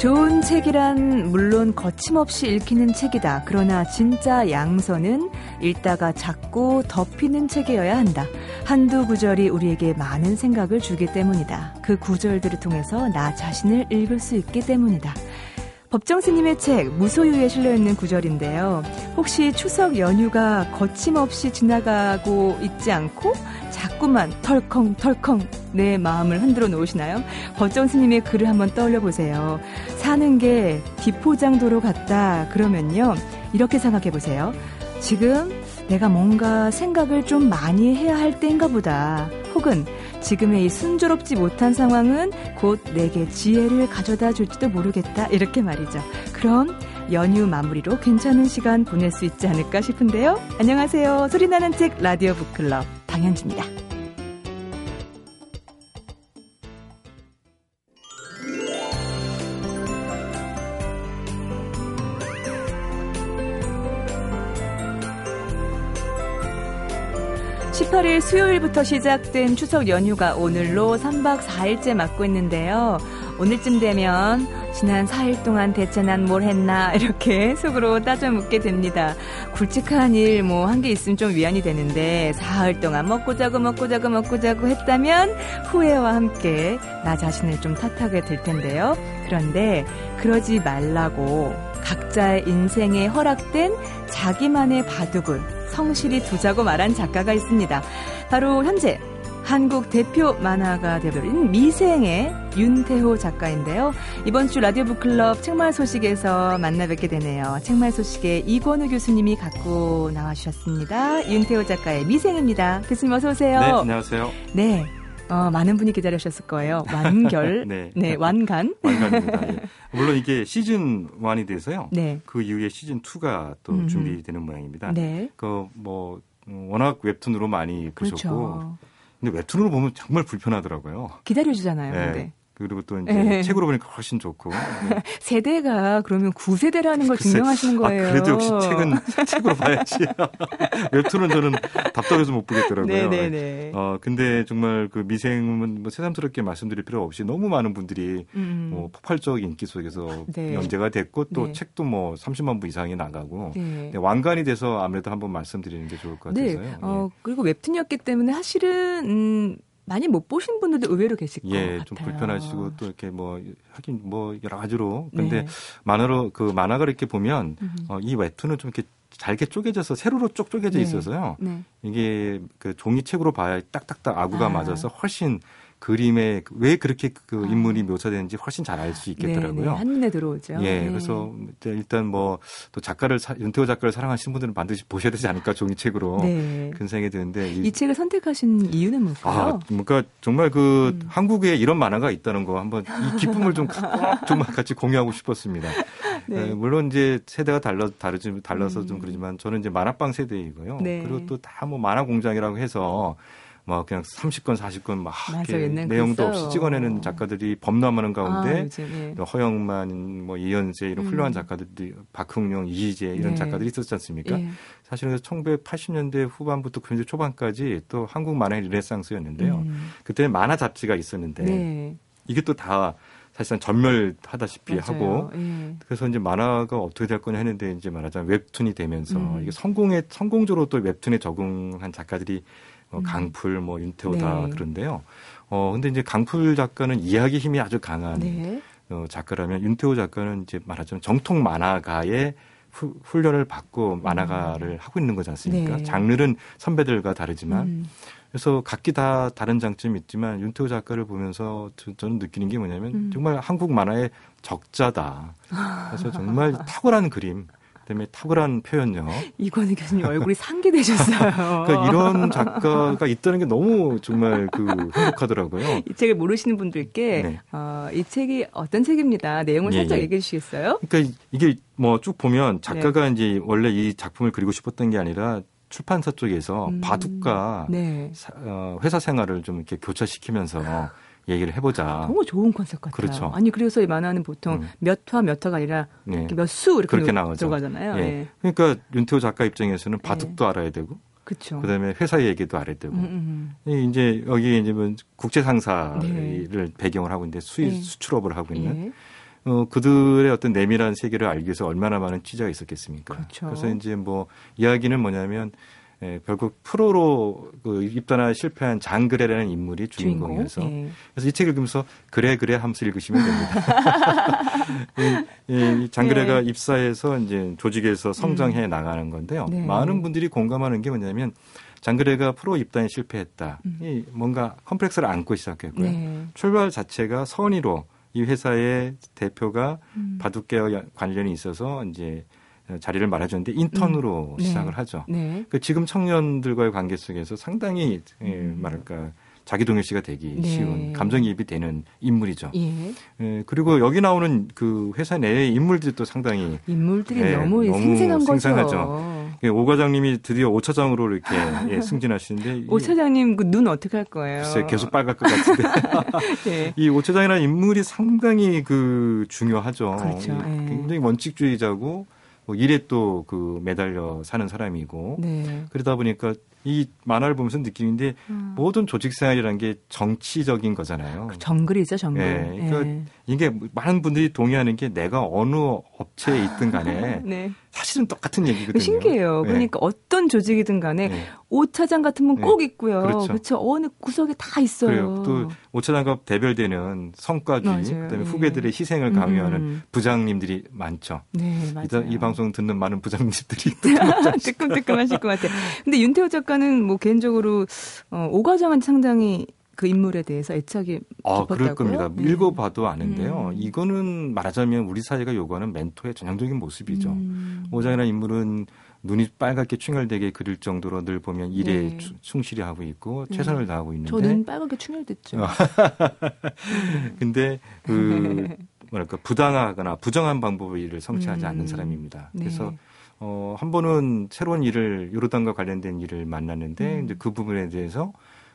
좋은 책이란 물론 거침없이 읽히는 책이다. 그러나 진짜 양서는 읽다가 작고 덮이는 책이어야 한다. 한두 구절이 우리에게 많은 생각을 주기 때문이다. 그 구절들을 통해서 나 자신을 읽을 수 있기 때문이다. 법정 스님의 책 무소유에 실려 있는 구절인데요. 혹시 추석 연휴가 거침없이 지나가고 있지 않고 자꾸만 털컹털컹 내 마음을 흔들어 놓으시나요? 법정 스님의 글을 한번 떠올려 보세요. 사는 게 비포장도로 같다. 그러면요. 이렇게 생각해 보세요. 지금 내가 뭔가 생각을 좀 많이 해야 할 때인가 보다. 혹은 지금의 이 순조롭지 못한 상황은 곧 내게 지혜를 가져다 줄지도 모르겠다. 이렇게 말이죠. 그럼 연휴 마무리로 괜찮은 시간 보낼 수 있지 않을까 싶은데요. 안녕하세요. 소리나는 책 라디오 북클럽 방현주입니다. 18일 수요일부터 시작된 추석 연휴가 오늘로 3박 4일째 맞고 있는데요. 오늘쯤 되면 지난 4일 동안 대체 난 뭘 했나 이렇게 속으로 따져 묻게 됩니다. 굵직한 일 뭐 한 게 있으면 좀 위안이 되는데 사흘 동안 먹고 자고 먹고 자고 먹고 자고 했다면 후회와 함께 나 자신을 좀 탓하게 될 텐데요. 그런데 그러지 말라고 각자의 인생에 허락된 자기만의 바둑을 성실히 두자고 말한 작가가 있습니다. 바로 현재 한국 대표 만화가 되어버린 미생의 윤태호 작가인데요. 이번 주 라디오 북클럽 책말 소식에서 만나 뵙게 되네요. 책말 소식에 이권우 교수님이 갖고 나와주셨습니다. 윤태호 작가의 미생입니다. 교수님 어서 오세요. 네, 안녕하세요. 네. 어, 많은 분이 기다리셨을 거예요. 완결. 네. 네, 완간. 완간입니다. 예. 물론 이게 시즌 1이 돼서요. 네. 그 이후에 시즌 2가 또 음. 준비되는 모양입니다. 네. 그, 뭐, 워낙 웹툰으로 많이 그러셨고. 그렇죠. 근데 웹툰으로 보면 정말 불편하더라고요. 기다려주잖아요. 네. 근데. 그리고 또 이제 네. 책으로 보니까 훨씬 좋고. 네. 세대가 그러면 9세대라는 걸 글쎄, 증명하시는 아, 거예요. 아, 그래도 역시 책은 책으로 봐야지. 웹툰은 저는 답답해서 못 보겠더라고요. 네네네. 네, 네. 어, 근데 정말 그 미생은 뭐 새삼스럽게 말씀드릴 필요 없이 너무 많은 분들이 음. 뭐 폭발적 인기 속에서 네. 연재가 됐고 또 네. 책도 뭐 30만 부 이상이 나가고 네. 완간이 돼서 아무래도 한번 말씀드리는 게 좋을 것 같아서요. 네. 어, 예. 그리고 웹툰이었기 때문에 사실은 음, 많이 못 보신 분들도 의외로 계실 것 예, 같아요. 좀 불편하시고 또 이렇게 뭐 하긴 뭐 여러 가지로 근데 네. 만화로 그 만화가 이렇게 보면 어, 이 웹툰은 좀 이렇게 잘게 쪼개져서 세로로 쪽 쪼개져 네. 있어서요. 네. 이게 그 종이책으로 봐야 딱딱딱 아구가 아. 맞아서 훨씬 그림에 왜 그렇게 그 아. 인물이 묘사되는지 훨씬 잘 알 수 있겠더라고요. 네네, 한눈에 들어오죠. 예, 네. 그래서 일단 뭐 또 작가를 윤태호 작가를 사랑하시는 분들은 반드시 보셔야 되지 않을까 종이책으로 네. 그런 생각이 드는데 이, 이, 책을 선택하신 이유는 뭘까요? 아, 그러니까 정말 그 음. 한국에 이런 만화가 있다는 거 한번 이 기쁨을 좀, 좀 같이 공유하고 싶었습니다. 네. 네, 물론 이제 세대가 달라 다르지 달라서 음. 좀 그러지만 저는 이제 만화방 세대이고요. 네. 그리고 또 다 뭐 만화 공장이라고 해서 막 그냥 30건 40건 막 맞아, 내용도 없이 찍어내는 작가들이 범람하는 가운데 아, 네. 허영만 뭐 이현세 이런 음. 훌륭한 작가들이 박흥룡 이희재 이런 네. 작가들이 있었지 않습니까? 네. 사실은 1980년대 후반부터 90년대 초반까지 또 한국 만화의 르네상스였는데요. 음. 그때 만화 잡지가 있었는데 네. 이게 또 다 사실상 전멸하다시피 맞아요. 하고 예. 그래서 이제 만화가 어떻게 될 거냐 했는데 이제 말하자면 웹툰이 되면서 음. 이게 성공에 성공적으로 또 웹툰에 적응한 작가들이 어, 음. 강풀, 뭐 윤태호다 네. 그런데요. 어 근데 이제 강풀 작가는 이야기 힘이 아주 강한 네. 어, 작가라면 윤태호 작가는 이제 말하자면 정통 만화가의 후, 훈련을 받고 만화가를 음. 하고 있는 거지 않습니까? 네. 장르는 선배들과 다르지만 음. 그래서 각기 다 다른 장점이 있지만 윤태호 작가를 보면서 저, 는 느끼는 게 뭐냐면 음. 정말 한국 만화의 적자다. 그래서 정말 탁월한 그림 그다음에 탁월한 표현력. 이권희 교수님 얼굴이 상기되셨어요. 그러니까 이런 작가가 있다는 게 너무 정말 그 행복하더라고요. 이 책을 모르시는 분들께 네. 어, 이 책이 어떤 책입니다. 내용을 예, 살짝 예. 얘기해 주시겠어요? 그러니까 이게 뭐 쭉 보면 작가가 네. 이제 원래 이 작품을 그리고 싶었던 게 아니라 출판사 쪽에서 음. 바둑과 네. 어, 회사 생활을 좀 이렇게 교차시키면서 얘기를 해보자. 너무 좋은 컨셉 같아요. 그렇죠. 아니 그래서 이 만화는 보통 음. 몇화 몇 화가 아니라 네. 몇수 이렇게 그렇게 나오죠. 들어가잖아요. 예. 네. 그러니까 윤태호 작가 입장에서는 네. 바둑도 네. 알아야 되고, 그렇죠. 그다음에 회사 얘기도 알아야 되고, 음, 음. 음. 이제 여기 이제 뭐 국제 상사를 네. 배경을 하고 있는데 수입 네. 수출업을 하고 있는. 어, 그들의 어떤 내밀한 세계를 알기 위해서 얼마나 많은 취재가 있었겠습니까? 그렇죠. 그래서 이제 뭐 이야기는 뭐냐면 예, 결국 프로로 그 입단에 실패한 장그래라는 인물이 주인공이어서 주인공? 예. 그래서 이 책을 읽으면서 그래 그래 하면서 읽으시면 됩니다. 이, 이 장그래가 네. 입사해서 이제 조직에서 성장해 음. 나가는 건데요. 네. 많은 분들이 공감하는 게 뭐냐면 장그래가 프로 입단에 실패했다. 음. 이 뭔가 컴플렉스를 안고 시작했고요. 네. 출발 자체가 선의로 이 회사의 대표가 음. 바둑계와 관련이 있어서 이제 자리를 말해줬는데 인턴으로 음. 시작을 네. 하죠. 네. 그 지금 청년들과의 관계 속에서 상당히 예, 음. 말할까 자기동일시가 되기 네. 쉬운 감정이입이 되는 인물이죠. 예. 예. 그리고 여기 나오는 그 회사 내의 인물들도 상당히 인물들이 예, 너무, 너무 생생한 생생하죠. 거죠. 예, 오 과장님이 드디어 오 차장으로 이렇게 예, 승진하시는데 오 차장님 그 눈 어떻게 할 거예요? 글쎄 계속 빨갈 것 같은데 네. 이오 차장이라는 인물이 상당히 그 중요하죠. 그렇죠. 예. 굉장히 원칙주의자고 뭐 일에 또 그 매달려 사는 사람이고 네. 그러다 보니까 이 만화를 보면서 느끼는데 음. 모든 조직 생활이라는 게 정치적인 거잖아요. 그 정글이죠, 정글. 네, 그러니까 네. 이게 많은 분들이 동의하는 게 내가 어느 업체에 있든 간에 네. 사실은 똑같은 얘기거든요. 신기해요. 네. 그러니까 어떤 조직이든 간에 네. 오차장 같은 건꼭 네. 있고요. 그렇죠. 그렇죠. 어느 구석에 다 있어요. 그래요. 또 오차장과 대별되는 성과주의, 맞아요. 그다음에 후배들의 희생을 강요하는 음. 부장님들이 많죠. 네, 맞아요. 이, 이 방송 듣는 많은 부장님들이 뜨끔뜨끔하실 것 같아요. 근데 윤태호 작가는 뭐 개인적으로 어, 오과장은 상당히 그 인물에 대해서 애착이 아, 그럴 겁니다. 네. 읽어봐도 아는데요. 음. 이거는 말하자면 우리 사회가 요구하는 멘토의 전형적인 모습이죠. 음. 오장이라는 인물은 눈이 빨갛게 충혈되게 그릴 정도로 늘 보면 일에 네. 충실히 하고 있고 네. 최선을 다하고 있는데 저는 빨갛게 충혈됐죠. 근데 그 뭐랄까 부당하거나 부정한 방법의 일을 성취하지 음. 않는 사람입니다. 네. 그래서 어, 한 번은 새로운 일을 요르단과 관련된 일을 만났는데 음. 이제 그 부분에 대해서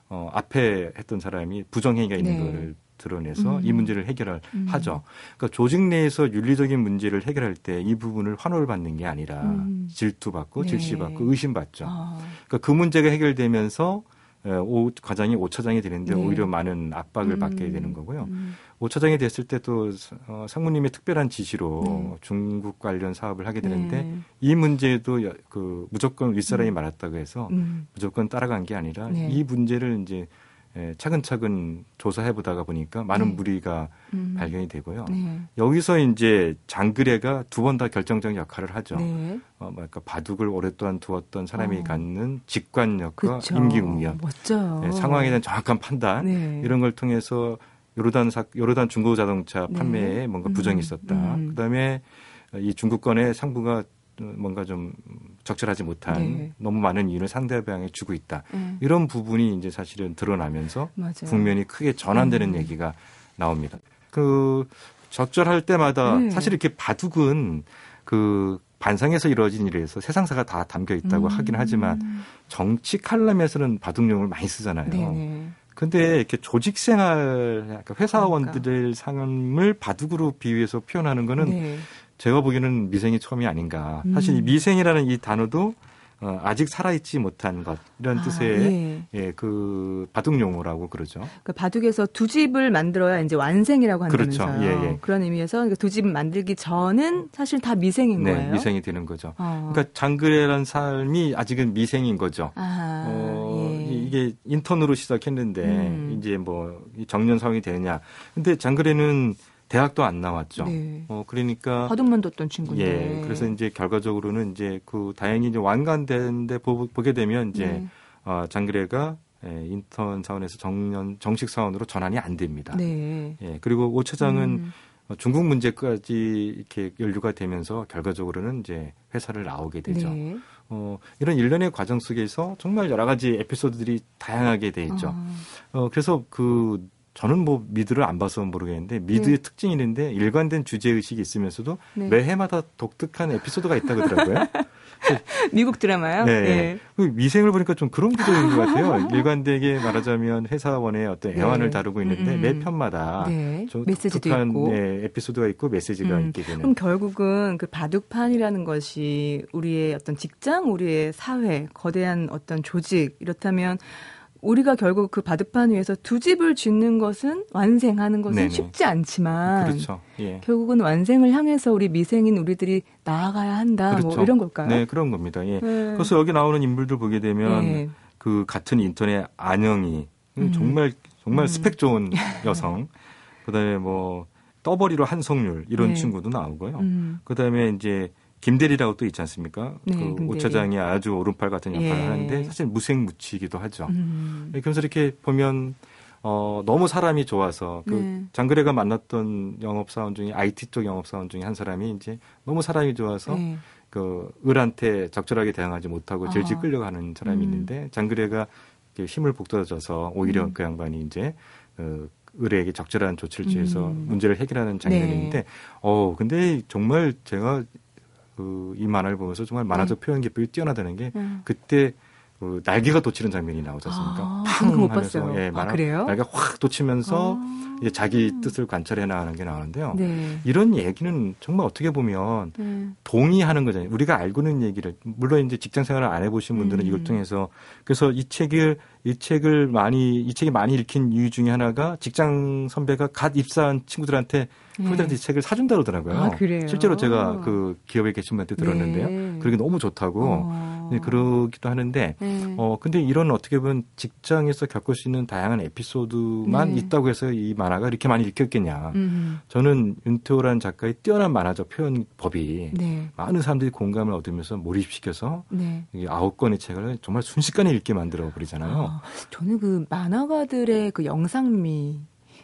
어, 앞에 했던 사람이 부정행위가 있는 네. 거를 드러내서 음. 이 문제를 해결을 음. 하죠. 그러니까 조직 내에서 윤리적인 문제를 해결할 때 이 부분을 환호를 받는 게 아니라 음. 질투받고 네. 질시받고 의심받죠. 아. 그러니까 그 문제가 해결되면서 오 과장이 오차장이 되는데 네. 오히려 많은 압박을 음. 받게 되는 거고요. 음. 오차장이 됐을 때도 어, 상무님의 특별한 지시로 네. 중국 관련 사업을 하게 되는데 네. 이 문제도 그 무조건 윗사람이 음. 말았다고 해서 음. 무조건 따라간 게 아니라 네. 이 문제를 이제 예, 차근차근 조사해 보다가 보니까 많은 네. 무리가 음. 발견이 되고요. 네. 여기서 이제 장그래가 두 번 다 결정적인 역할을 하죠. 네. 어, 그러니까 바둑을 오랫동안 두었던 사람이 어. 갖는 직관력과 임기응변, 네, 상황에 대한 정확한 판단 네. 이런 걸 통해서 요르단 사, 요르단 중고 자동차 네. 판매에 뭔가 부정이 음. 있었다. 음. 그다음에 이 중국권의 상부가 뭔가 좀 적절하지 못한 네. 너무 많은 이윤을 상대방에 주고 있다. 네. 이런 부분이 이제 사실은 드러나면서 맞아요. 국면이 크게 전환되는 음. 얘기가 나옵니다. 그 적절할 때마다 네. 사실 이렇게 바둑은 그 반상에서 이루어진 일에서 세상사가 다 담겨 있다고 음. 하긴 하지만 정치 칼럼에서는 바둑용을 많이 쓰잖아요. 네 근데 이렇게 조직 생활, 회사원들의 그러니까. 삶을 바둑으로 비유해서 표현하는 거는 네. 제가 보기에는 미생이 처음이 아닌가. 사실 이 음. 미생이라는 이 단어도 어, 아직 살아있지 못한 것 이런 아, 뜻의 예. 예. 그 바둑 용어라고 그러죠. 그 바둑에서 두 집을 만들어야 이제 완생이라고 한다면서요. 그렇죠. 예, 예. 그런 의미에서 그러니까 두 집 만들기 전은 사실 다 미생인 네, 거예요. 미생이 되는 거죠. 어. 그러니까 장그래라는 삶이 아직은 미생인 거죠. 아, 어, 예. 이게 인턴으로 시작했는데 음. 이제 뭐 정년 상황이 되느냐. 근데 장그래는 대학도 안 나왔죠. 네. 어 그러니까 바둑만 뒀던 친구인데. 예. 그래서 이제 결과적으로는 이제 그 다행히 이제 완간되는데 보, 게 되면 이제 네. 어 장그래가 예, 인턴 사원에서 정년 정식 사원으로 전환이 안 됩니다. 네. 예. 그리고 오 차장은 음. 중국 문제까지 이렇게 연루가 되면서 결과적으로는 이제 회사를 나오게 되죠. 네. 어, 이런 일련의 과정 속에서 정말 여러 가지 에피소드들이 다양하게 돼 있죠. 아. 어, 그래서 그 저는 뭐 미드를 안 봐서 모르겠는데 미드의 네. 특징이 있는데 일관된 주제 의식이 있으면서도 네. 매 해마다 독특한 에피소드가 있다고 그러더라고요. 미국 드라마요? 네. 네. 그 위생을 보니까 좀 그런 구조인 것 같아요. 일관되게 말하자면 회사원의 어떤 네. 애환을 다루고 있는데 음. 매 편마다 네. 좀 메시지도 있고 네, 에피소드가 있고 메시지가 음. 있게 되는. 그럼 결국은 그 바둑판이라는 것이 우리의 어떤 직장, 우리의 사회, 거대한 어떤 조직 이렇다면 우리가 결국 그 바둑판 위에서 두 집을 짓는 것은 완생하는 것은 네네. 쉽지 않지만 그렇죠. 예. 결국은 완생을 향해서 우리 미생인 우리들이 나아가야 한다. 뭐 그렇죠. 뭐 이런 걸까요? 네, 그런 겁니다. 예. 네. 그래서 여기 나오는 인물들 보게 되면 네. 그 같은 인터넷 안영이 음. 정말 정말 음. 스펙 좋은 여성. 그다음에 뭐 떠버리로 한성률 이런 네. 친구도 나오고요. 음. 그다음에 이제 김대리라고 또 있지 않습니까? 네, 그. 오차장이 아주 오른팔 같은 역할을 예. 하는데 사실 무색무취이기도 하죠. 음. 그래서 이렇게 보면 어, 너무 사람이 좋아서 그 네. 장그래가 만났던 영업사원 중에 IT 쪽 영업사원 중에 한 사람이 이제 너무 사람이 좋아서 네. 그 을한테 적절하게 대응하지 못하고 질질 아. 끌려가는 사람이 음. 있는데 장그래가 힘을 북돋아줘서 오히려 음. 그 양반이 이제 그 을에게 적절한 조치를 취해서 음. 문제를 해결하는 장면인데, 네. 어 근데 정말 제가 그 이 만화를 보면서 정말 만화적 네. 표현 기법이 뛰어나다는 게 음. 그때 그 날개가 돋치는 장면이 나오지 않습니까? 아, 팡 하면서 예, 만화, 아, 날개가 확 돋치면서 아. 이제 자기 뜻을 관찰해 나가는 게 나오는데요. 네. 이런 얘기는 정말 어떻게 보면 네. 동의하는 거잖아요. 우리가 알고 있는 얘기를 물론 이제 직장 생활을 안 해보신 분들은 음. 이걸 통해서 그래서 이 책을 이 책을 많이 이 책이 많이 읽힌 이유 중에 하나가 직장 선배가 갓 입사한 친구들한테 후배들한테 이 책을 사준다 그러더라고요. 아, 그래요? 실제로 제가 그 기업에 계신 분한테 들었는데요. 네. 그러게 너무 좋다고 어. 네, 그러기도 하는데 네. 어 근데 이런 어떻게 보면 직장에서 겪을 수 있는 다양한 에피소드만 네. 있다고 해서 이 만화가 이렇게 많이 읽혔겠냐. 음. 저는 윤태호라는 작가의 뛰어난 만화적 표현법이 네. 많은 사람들이 공감을 얻으면서 몰입시켜서 네. 아홉 권의 책을 정말 순식간에 읽게 만들어 버리잖아요. 아, 저는 그 만화가들의 그 영상미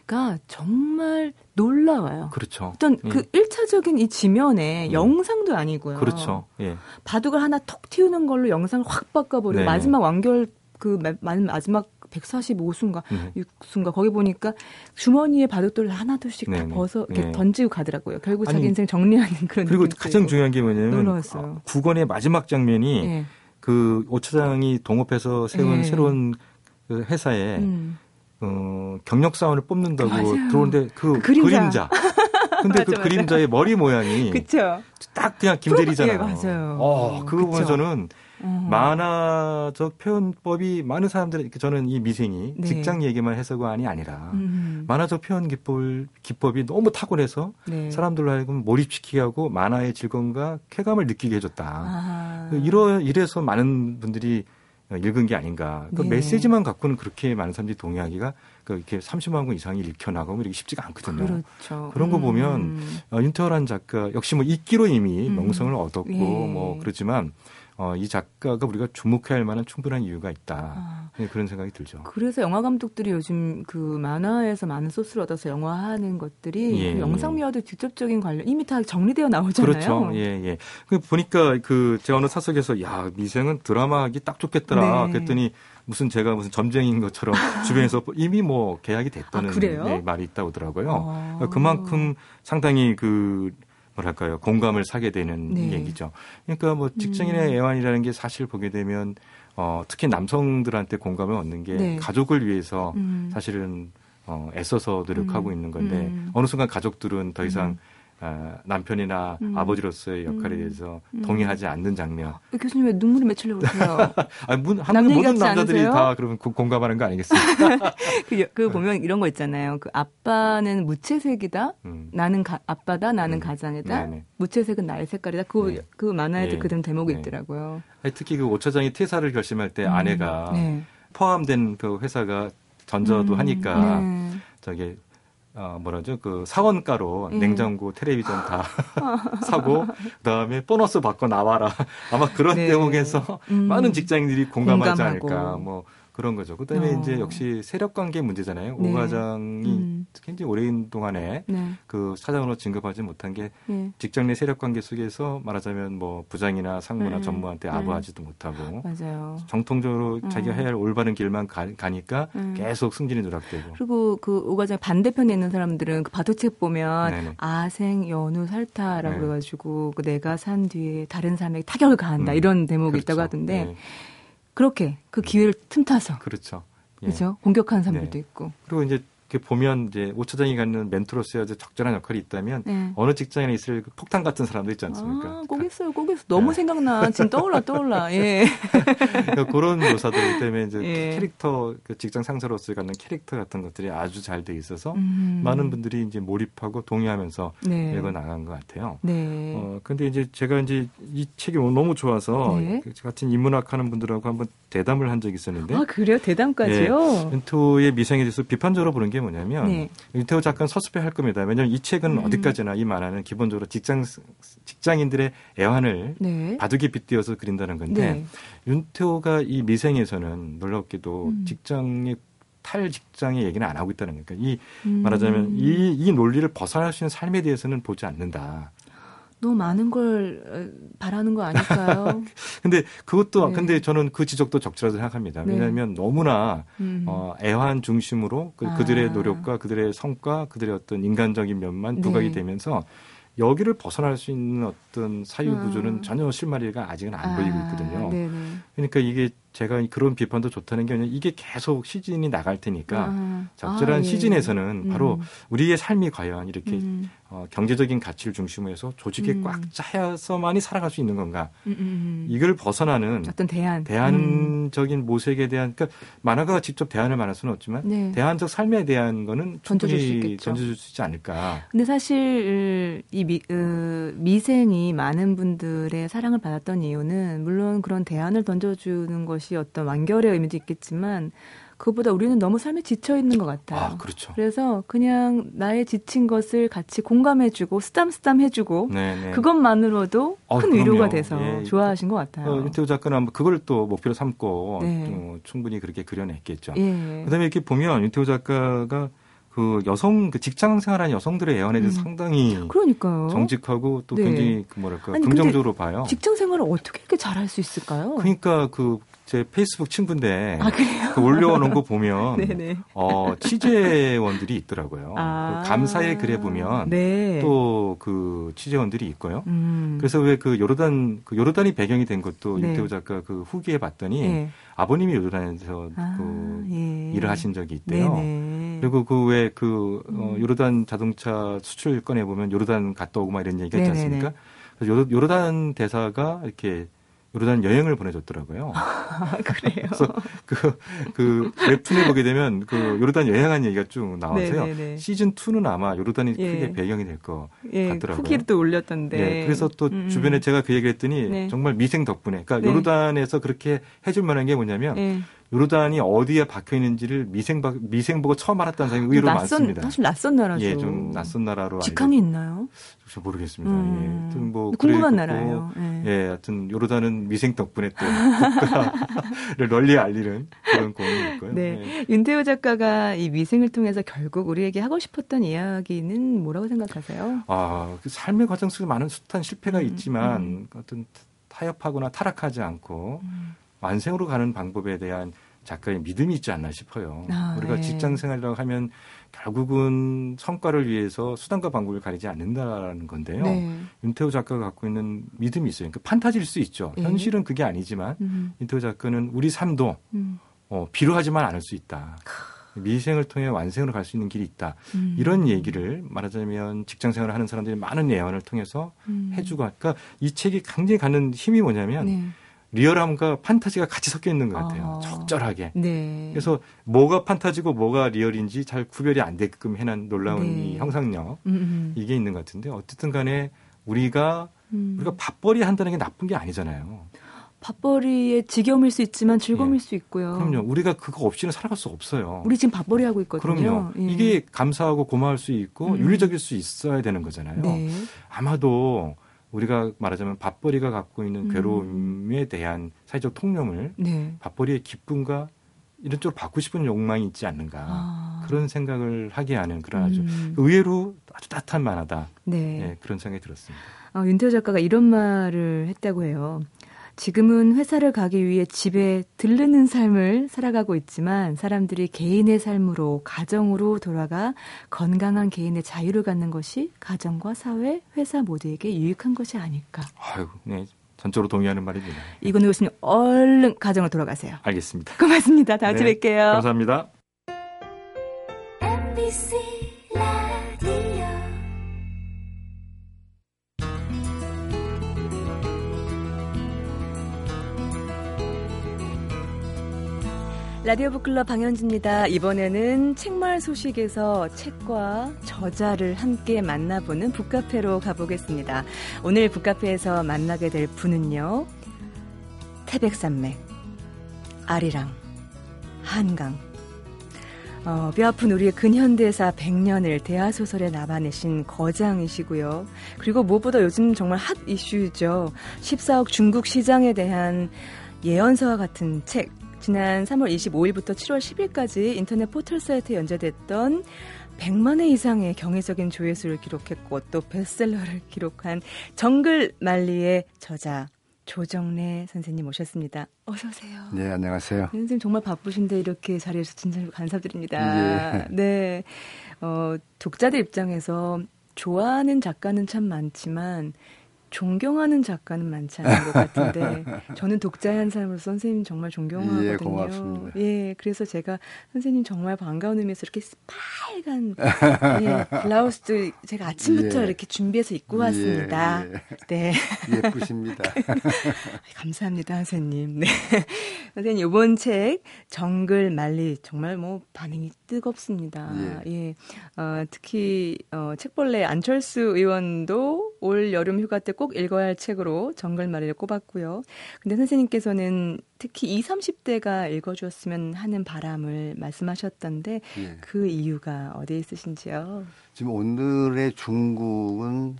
가 정말 놀라워요. 그렇죠. 어떤 예. 그 1차적인 이 지면에 음. 영상도 아니고요. 그렇죠. 예. 바둑을 하나 톡 튀우는 걸로 영상을 확 바꿔버리고 네 마지막 완결 그 마 지막 145수인가 네. 6수인가 거기 보니까 주머니에 바둑돌을 하나둘씩 다 벗어 이렇게 네. 던지고 가더라고요. 결국 자기 아니, 인생 정리하는 그런 그리고 가장 중요한 게 뭐냐면 놀라웠어요. 9권의 마지막 장면이 네. 그 오 차장이 동업해서 세운 네. 새로운 그 회사에 음. 어, 경력 사원을 뽑는다고 맞아요. 들어오는데 그, 그 그림자. 그림자. 근데 그 맞아, 그 그림자의 머리 모양이 그쵸. 딱 그냥 김대리잖아요. 예, 맞아요. 어, 그거 보면 저는 음. 만화적 표현법이 많은 사람들은 저는 이 미생이 네. 직장 얘기만 해서가아니 아니라 음. 만화적 표현 기법을 기법이 너무 탁월해서 네. 사람들로 하여금 몰입시키게 하고 만화의 즐거움과 쾌감을 느끼게 해줬다. 아. 이러 이래서 많은 분들이 읽은 게 아닌가. 그 네. 메시지만 갖고는 그렇게 많은 사람들이 동의하기가 그 이렇게 30만 권 이상이 읽혀 나가고 이렇게 쉽지가 않거든요. 그렇죠. 그런 거 음. 보면 어, 윤태호란 작가 역시 뭐 읽기로 이미 음. 명성을 얻었고 예. 뭐 그렇지만 어, 이 작가가 우리가 주목해야 할 만한 충분한 이유가 있다. 아. 네, 그런 생각이 들죠. 그래서 영화 감독들이 요즘 그 만화에서 많은 소스를 얻어서 영화하는 것들이 예, 그 영상미와도 직접적인 관련 이미 다 정리되어 나오잖아요. 그렇죠. 예, 예. 그 보니까 그 제가 어느 사석에서 야 미생은 드라마 하기 딱 좋겠더라. 네. 그랬더니 무슨 제가 무슨 점쟁인 것처럼 주변에서 이미 뭐 계약이 됐다는 아, 네, 말이 있다고 하더라고요. 아. 그만큼 상당히 그 뭐랄까요 공감을 사게 되는 네. 얘기죠. 그러니까 뭐 직장인의 음. 애환이라는 게 사실 보게 되면 어, 특히 남성들한테 공감을 얻는 게 네. 가족을 위해서 음. 사실은 어, 애써서 노력하고 음. 있는 건데 음. 어느 순간 가족들은 더 이상 음. 어, 남편이나 음. 아버지로서의 역할에 음. 대해서 음. 동의하지 않는 장면. 어, 교수님 왜 눈물이 맺히려고 그러세요? 아니, 문, 한, 모든 남자들이 않으세요? 다 그러면 그, 공감하는 거 아니겠습니까? 그, 그 보면 이런 거 있잖아요. 그 아빠는 무채색이다. 음. 나는 가, 아빠다. 나는 음. 가장이다. 네네. 무채색은 나의 색깔이다. 그, 네. 그 만화에도 네. 그런 대목이 네. 있더라고요. 아니, 특히 그 오차장이 퇴사를 결심할 때 음. 아내가 네. 포함된 그 회사가 전저도 하니까 네. 저기 어, 뭐라죠? 그 사원가로 음. 냉장고, 텔레비전 다 사고 그다음에 보너스 받고 나와라. 아마 그런 네. 대목에서 음. 많은 직장인들이 공감하지 공감하고. 않을까. 뭐 그런 거죠. 그다음에 어. 이제 역시 세력 관계 문제잖아요. 네. 오 과장이 음. 굉장히 오랜 동안에 네. 그 사장으로 진급하지 못한 게 네. 직장 내 세력 관계 속에서 말하자면 뭐 부장이나 상무나 네. 전무한테 네. 아부하지도 못하고 맞아요. 정통적으로 음. 자기가 해야 할 올바른 길만 가, 니까 음. 계속 승진이 누락되고 그리고 그 오 과장 반대편에 있는 사람들은 그 바둑책 보면 네네. 아생 연우 살타라고 네. 그래가지고 그 내가 산 뒤에 다른 사람에게 타격을 가한다 음. 이런 대목이 그렇죠. 있다고 하던데. 네. 그렇게 그 기회를 틈타서 그렇죠. 예. 그렇죠. 공격하는 사람들도 네. 있고. 그리고 이제 보면 이제 오 차장이 갖는 멘토로서의 적절한 역할이 있다면 네. 어느 직장에 있을 그 폭탄 같은 사람도 있지 않습니까? 아, 꼭 있어요, 꼭 있어. 너무 네. 생각나. 지금 떠올라, 떠올라. 예. 그러니까 그런 묘사들 때문에 이제 예. 캐릭터, 그 직장 상사로서 갖는 캐릭터 같은 것들이 아주 잘 돼 있어서 음. 많은 분들이 이제 몰입하고 동의하면서 네. 읽어 나간 것 같아요. 네. 어, 근데 이제 제가 이제 이 책이 너무 좋아서 네. 그 같은 인문학 하는 분들하고 한번 대담을 한 적이 있었는데. 아, 그래요? 대담까지요? 네. 윤토의 미생에 대해서 비판적으로 보는 게 뭐냐면 네. 윤태호 작가는 서술해할 겁니다. 왜냐하면 이 책은 음. 어디까지나 이 만화는 기본적으로 직장 직장인들의 애환을 네. 바둑에 빗대어서 그린다는 건데 네. 윤태호가 이 미생에서는 놀랍게도 음. 직장의 탈 직장의 얘기는 안 하고 있다는 거니까 이 음. 말하자면 이, 이 논리를 벗어날 수 있는 삶에 대해서는 보지 않는다. 너무 많은 걸 어, 바라는 거 아닐까요? 근데 그것도 네. 근데 저는 그 지적도 적절하다고 생각합니다. 네. 왜냐하면 너무나 음. 어, 애환 중심으로 그, 아. 그들의 노력과 그들의 성과, 그들의 어떤 인간적인 면만 부각이 네. 되면서 여기를 벗어날 수 있는 어떤 사유 구조는 아. 전혀 실마리가 아직은 안 아. 보이고 있거든요. 네네. 그러니까 이게 제가 그런 비판도 좋다는 게 아니라 이게 계속 시즌이 나갈 테니까 아. 적절한 아, 예. 시즌에서는 바로 음. 우리의 삶이 과연 이렇게 음. 어, 경제적인 가치를 중심으로 해서 조직에 음. 꽉 짜여서만이 살아갈 수 있는 건가? 음, 음, 음. 이걸 벗어나는 어떤 대안, 대안적인 모색에 대한 그러니까 만화가가 직접 대안을 말할 수는 없지만 네. 대안적 삶에 대한 거는 던져줄 수 있겠죠. 던져줄 수 있지 않을까? 근데 사실 이 미, 으, 미생이 많은 분들의 사랑을 받았던 이유는 물론 그런 대안을 던져주는 것이 어떤 완결의 의미도 있겠지만 그것보다 우리는 너무 삶에 지쳐 있는 것 같아요. 아, 그렇죠. 그래서 그냥 나의 지친 것을 같이 공감해주고 쓰담쓰담 해주고 네네. 그것만으로도 어, 큰 그럼요. 위로가 돼서 예. 좋아하신 것 같아요. 어, 윤태호 작가는 그걸 또 목표로 삼고 네. 또 충분히 그렇게 그려냈겠죠. 예. 그다음에 이렇게 보면 윤태호 작가가 그 여성 그 직장 생활하는 여성들의 애환에 대해서 음. 상당히 그러니까요. 정직하고 또 네. 굉장히 그 뭐랄까 아니, 긍정적으로 봐요. 직장 생활을 어떻게 이렇게 잘할 수 있을까요? 그러니까 그 제 페이스북 친구인데 아, 그 올려놓은 거 보면 어, 취재원들이 있더라고요. 아. 그 감사의 글에 보면 네. 또그 취재원들이 있고요. 음. 그래서 왜 그 요르단 그 요르단이 배경이 된 것도 네. 유태우 작가 그 후기에 봤더니 네. 아버님이 요르단에서 아, 그 예. 일을 하신 적이 있대요. 네네. 그리고 그 왜그 그, 어, 음. 요르단 자동차 수출 건에 보면 요르단 갔다 오고 막 이런 얘기가 있지 않습니까? 그래서 요르단 대사가 이렇게 요르단 여행을 보내줬더라고요. 아, 그래요? 그래서 그, 그 웹툰을 보게 되면 그 요르단 여행한 얘기가 쭉 나와서요. 네네네. 시즌 2는 아마 요르단이 예. 크게 배경이 될것 예, 같더라고요. 후기를 또 올렸던데. 네, 그래서 또 음. 주변에 제가 그 얘기를 했더니 네. 정말 미생 덕분에, 그러니까 네. 요르단에서 그렇게 해줄 만한 게 뭐냐면 네. 요르단이 어디에 박혀 있는지를 미생 미생 보고 처음 알았다는 사람이 의외로 낯선, 많습니다. 사실 낯선 나라죠. 예, 좀 낯선 나라로 직함이 있나요? 저 모르겠습니다. 음, 예, 하여튼 뭐 궁금한 나라예요. 예. 예, 하여튼 요르단은 미생 덕분에 또 국가를 널리 알리는 그런 공이 있고요. 네. 예. 윤태호 작가가 이 미생을 통해서 결국 우리에게 하고 싶었던 이야기는 뭐라고 생각하세요? 아, 그 삶의 과정 속에 많은 숱한 실패가 음, 있지만 음. 어떤 타협하거나 타락하지 않고 음. 완성으로 가는 방법에 대한 작가의 믿음이 있지 않나 싶어요. 아, 우리가 네. 직장 생활이라고 하면 결국은 성과를 위해서 수단과 방법을 가리지 않는다라는 건데요. 네. 윤태호 작가가 갖고 있는 믿음이 있어요. 그러니까 판타지일 수 있죠. 네. 현실은 그게 아니지만 음. 윤태호 작가는 우리 삶도 음. 어, 비루하지만 않을 수 있다. 미생을 통해 완성으로 갈 수 있는 길이 있다. 음. 이런 얘기를 말하자면 직장 생활을 하는 사람들이 많은 예언을 통해서 음. 해주고, 그러니까 이 책이 굉장히 갖는 힘이 뭐냐면 네. 리얼함과 판타지가 같이 섞여 있는 것 같아요. 아. 적절하게. 네. 그래서 뭐가 판타지고 뭐가 리얼인지 잘 구별이 안 되게끔 해놓은 놀라운 네. 이 형상력 음음. 음. 이게 있는 것 같은데 어쨌든 간에 우리가 음. 우리가 밥벌이 한다는 게 나쁜 게 아니잖아요. 밥벌이의 지겨움일 수 있지만 즐거움일 예. 수 있고요. 그럼요. 우리가 그거 없이는 살아갈 수 없어요. 우리 지금 밥벌이 하고 있거든요. 그럼요. 예. 이게 감사하고 고마울 수 있고 음. 윤리적일 수 있어야 되는 거잖아요. 네. 아마도 우리가 말하자면 밥벌이가 갖고 있는 음. 괴로움에 대한 사회적 통념을 네. 밥벌이의 기쁨과 이런 쪽으로 바꾸고 싶은 욕망이 있지 않는가 아. 그런 생각을 하게 하는 그런 아주 음. 의외로 아주 따뜻한 만화다 네. 네, 그런 생각이 들었습니다. 어, 윤태호 작가가 이런 말을 했다고 해요. 지금은 회사를 가기 위해 집에 들르는 삶을 살아가고 있지만 사람들이 개인의 삶으로 가정으로 돌아가 건강한 개인의 자유를 갖는 것이 가정과 사회, 회사 모두에게 유익한 것이 아닐까. 아유, 네. 전적으로 동의하는 말입니다. 이건우 교수님 얼른 가정으로 돌아가세요. 알겠습니다. 고맙습니다. 다음 주에 네, 뵐게요. 감사합니다. 라디오 북클럽 방현지입니다. 이번에는 책마을 소식에서 책과 저자를 함께 만나보는 북카페로 가보겠습니다. 오늘 북카페에서 만나게 될 분은요. 태백산맥, 아리랑, 한강, 어, 뼈아픈 우리의 근현대사 100년을 대하소설에 나아내신 거장이시고요. 그리고 무엇보다 요즘 정말 핫 이슈죠. 14억 중국 시장에 대한 예언서와 같은 책, 지난 3월 25일부터 7월 10일까지 인터넷 포털 사이트에 연재됐던 100만 회 이상의 경제적인 조회수를 기록했고 또 베스트셀러를 기록한 정글 말리의 저자 조정래 선생님 오셨습니다. 어서 오세요. 네, 안녕하세요. 네, 선생님 정말 바쁘신데 이렇게 자리에 서 진짜 감사드립니다. 예. 네. 어, 독자들 입장에서 좋아하는 작가는 참 많지만 존경하는 작가는 많지 않은 것 같은데 저는 독자의 한 사람으로서 선생님 정말 존경하거든요. 예, 고맙습니다. 예, 그래서 제가 선생님 정말 반가운 의미에서 이렇게 빨간 예, 블라우스도 제가 아침부터 예. 이렇게 준비해서 입고 왔습니다. 예, 예. 네. 예쁘십니다. 감사합니다, 선생님. 네. 선생님 이번 책 정글 말리 정말 뭐 반응이 뜨겁습니다. 예. 예. 어, 특히 어, 책벌레 안철수 의원도 올 여름 휴가 때 꼭 읽어야 할 책으로 정글말이를 꼽았고요. 근데 선생님께서는 특히 20, 30대가 읽어주었으면 하는 바람을 말씀하셨던데 예. 그 이유가 어디에 있으신지요? 지금 오늘의 중국은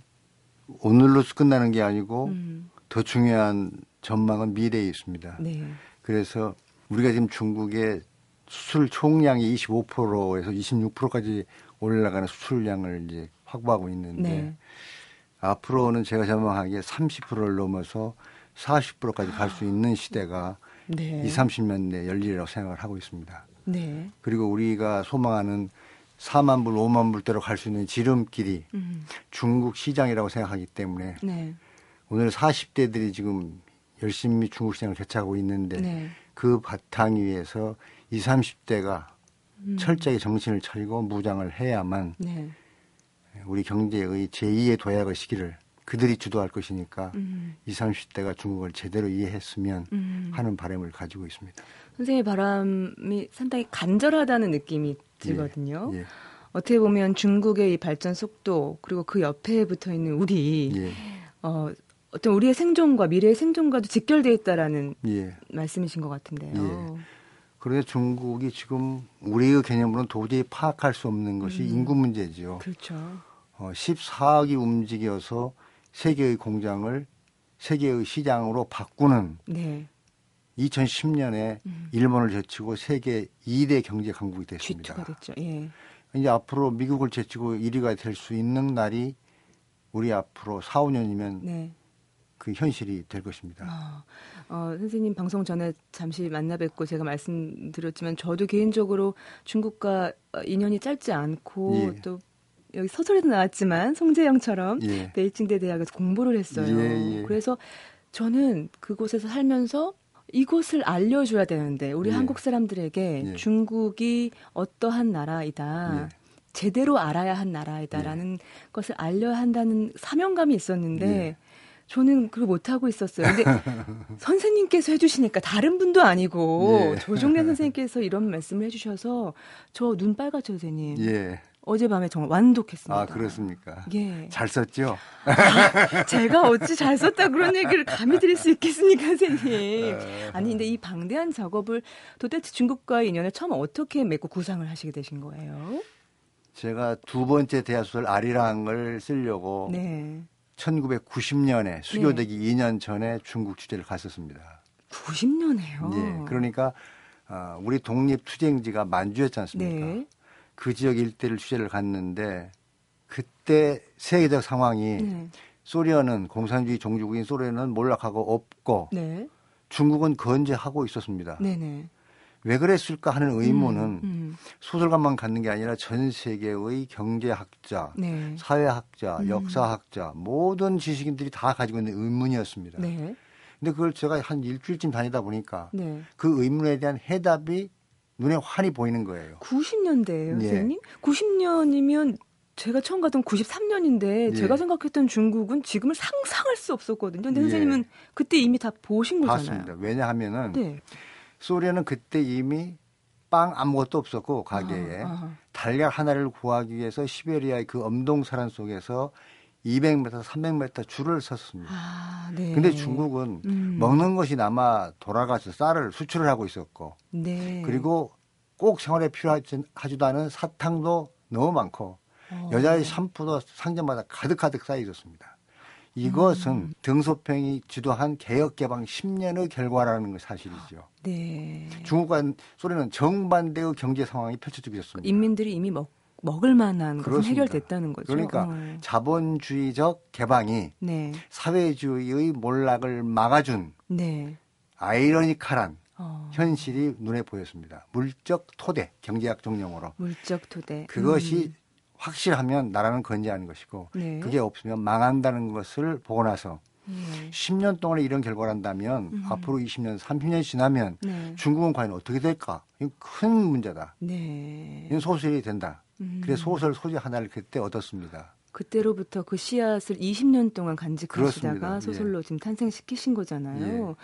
오늘로 끝나는 게 아니고 음. 더 중요한 전망은 미래에 있습니다. 네. 그래서 우리가 지금 중국의 수출 총량이 25%에서 26%까지 올라가는 수출량을 이제 확보하고 있는데 네. 앞으로는 제가 전망하기에 30%를 넘어서 40%까지 갈 수 있는 시대가 네. 2, 30년 내에 열리리라고 생각을 하고 있습니다. 네. 그리고 우리가 소망하는 4만 불, 5만 불대로 갈 수 있는 지름길이 음. 중국 시장이라고 생각하기 때문에 네. 오늘 40대들이 지금 열심히 중국 시장을 개척하고 있는데 네. 그 바탕 위에서 20, 30대가 음. 철저히 정신을 차리고 무장을 해야만 네. 우리 경제의 제2의 도약의 시기를 그들이 주도할 것이니까 음. 20, 30대가 중국을 제대로 이해했으면 음. 하는 바람을 가지고 있습니다. 선생님의 바람이 상당히 간절하다는 느낌이 들거든요. 예. 예. 어떻게 보면 중국의 이 발전 속도 그리고 그 옆에 붙어 있는 우리 예. 어, 어떤 우리의 생존과 미래의 생존과도 직결되어 있다라는 예. 말씀이신 것 같은데요. 예. 그런데 중국이 지금 우리의 개념으로는 도저히 파악할 수 없는 것이 음. 인구 문제죠. 그렇죠. 어, 14억이 움직여서 세계의 공장을 세계의 시장으로 바꾸는 네. 2010년에 음. 일본을 제치고 세계 2대 경제 강국이 됐습니다. 됐죠. 예. 이제 앞으로 미국을 제치고 1위가 될 수 있는 날이 우리 앞으로 4, 5년이면 네. 그 현실이 될 것입니다. 아, 어, 선생님 방송 전에 잠시 만나 뵙고 제가 말씀드렸지만 저도 개인적으로 중국과 인연이 짧지 않고 예. 또 여기 서술에도 나왔지만 송재영처럼 예. 베이징대 대학에서 공부를 했어요. 예, 예. 그래서 저는 그곳에서 살면서 이곳을 알려줘야 되는데 우리 예. 한국 사람들에게 예. 중국이 어떠한 나라이다. 제대로 알아야 한 나라이다라는 것을 알려야 한다는 사명감이 있었는데 저는 그걸 못하고 있었어요. 근데 선생님께서 해주시니까 다른 분도 아니고 예. 조종래 선생님께서 이런 말씀을 해주셔서 저 눈 빨갛죠, 선생님. 예. 어젯밤에 정말 완독했습니다. 아, 그렇습니까? 예. 잘 썼죠? 아, 제가 어찌 잘 썼다 그런 얘기를 감히 드릴 수 있겠습니까, 선생님? 아니, 근데 이 방대한 작업을 도대체 중국과의 인연을 처음 어떻게 맺고 구상을 하시게 되신 거예요? 제가 두 번째 대하소설 아리랑을 쓰려고 네. 1990년에 수교되기 네. 2년 전에 중국 취재를 갔었습니다. 90년에요? 네. 그러니까 어, 우리 독립 투쟁지가 만주였지 않습니까? 네. 그 지역 일대를 취재를 갔는데 그때 세계적 상황이 네. 소련은 공산주의 종주국인 소련은 몰락하고 없고 네. 중국은 건재하고 있었습니다. 네네. 왜 그랬을까 하는 의문은 음, 음. 소설가만 갖는 게 아니라 전 세계의 경제학자, 네. 사회학자, 음. 역사학자 모든 지식인들이 다 가지고 있는 의문이었습니다. 네. 근데 그걸 제가 한 일주일쯤 다니다 보니까 네. 그 의문에 대한 해답이 눈에 환히 보이는 거예요. 90년대예요, 예. 선생님? 90년이면 제가 처음 갔던 93년인데 예. 제가 생각했던 중국은 지금을 상상할 수 없었거든요. 근데 예. 선생님은 그때 이미 다 보신 거잖아요. 봤습니다. 왜냐하면은 네. 소련은 그때 이미 빵 아무것도 없었고 가게에 아, 달걀 하나를 구하기 위해서 시베리아의 그 엄동설안 속에서 200m, 300m 줄을 섰습니다. 아, 네. 근데 중국은 음. 먹는 것이 남아 돌아가서 쌀을 수출을 하고 있었고, 네. 그리고 꼭 생활에 필요하지도 않은 사탕도 너무 많고, 어. 여자의 샴푸도 상점마다 가득가득 쌓여 있었습니다. 이것은 음. 등소평이 주도한 개혁 개방 10년의 결과라는 것 사실이죠. 네. 중국과 소련은 정반대의 경제 상황이 펼쳐지고 있었습니다. 인민들이 이미 먹 먹을 만한 것은 해결됐다는 거죠. 그러니까 어. 자본주의적 개방이 네. 사회주의의 몰락을 막아준 네. 아이러니컬한 어. 현실이 눈에 보였습니다. 물적 토대, 경제학 정령으로. 물적 토대. 그것이 음. 확실하면 나라는 건재하는 것이고 네. 그게 없으면 망한다는 것을 보고 나서 네. 10년 동안에 이런 결과를 한다면 음. 앞으로 20년, 30년 지나면 네. 중국은 과연 어떻게 될까? 이건 큰 문제다. 네. 이건 소설이 된다. 음. 그래서 소설 소재 하나를 그때 얻었습니다. 그때로부터 그 씨앗을 20년 동안 간직하시다가 그렇습니다. 소설로 예. 지금 탄생시키신 거잖아요. 예.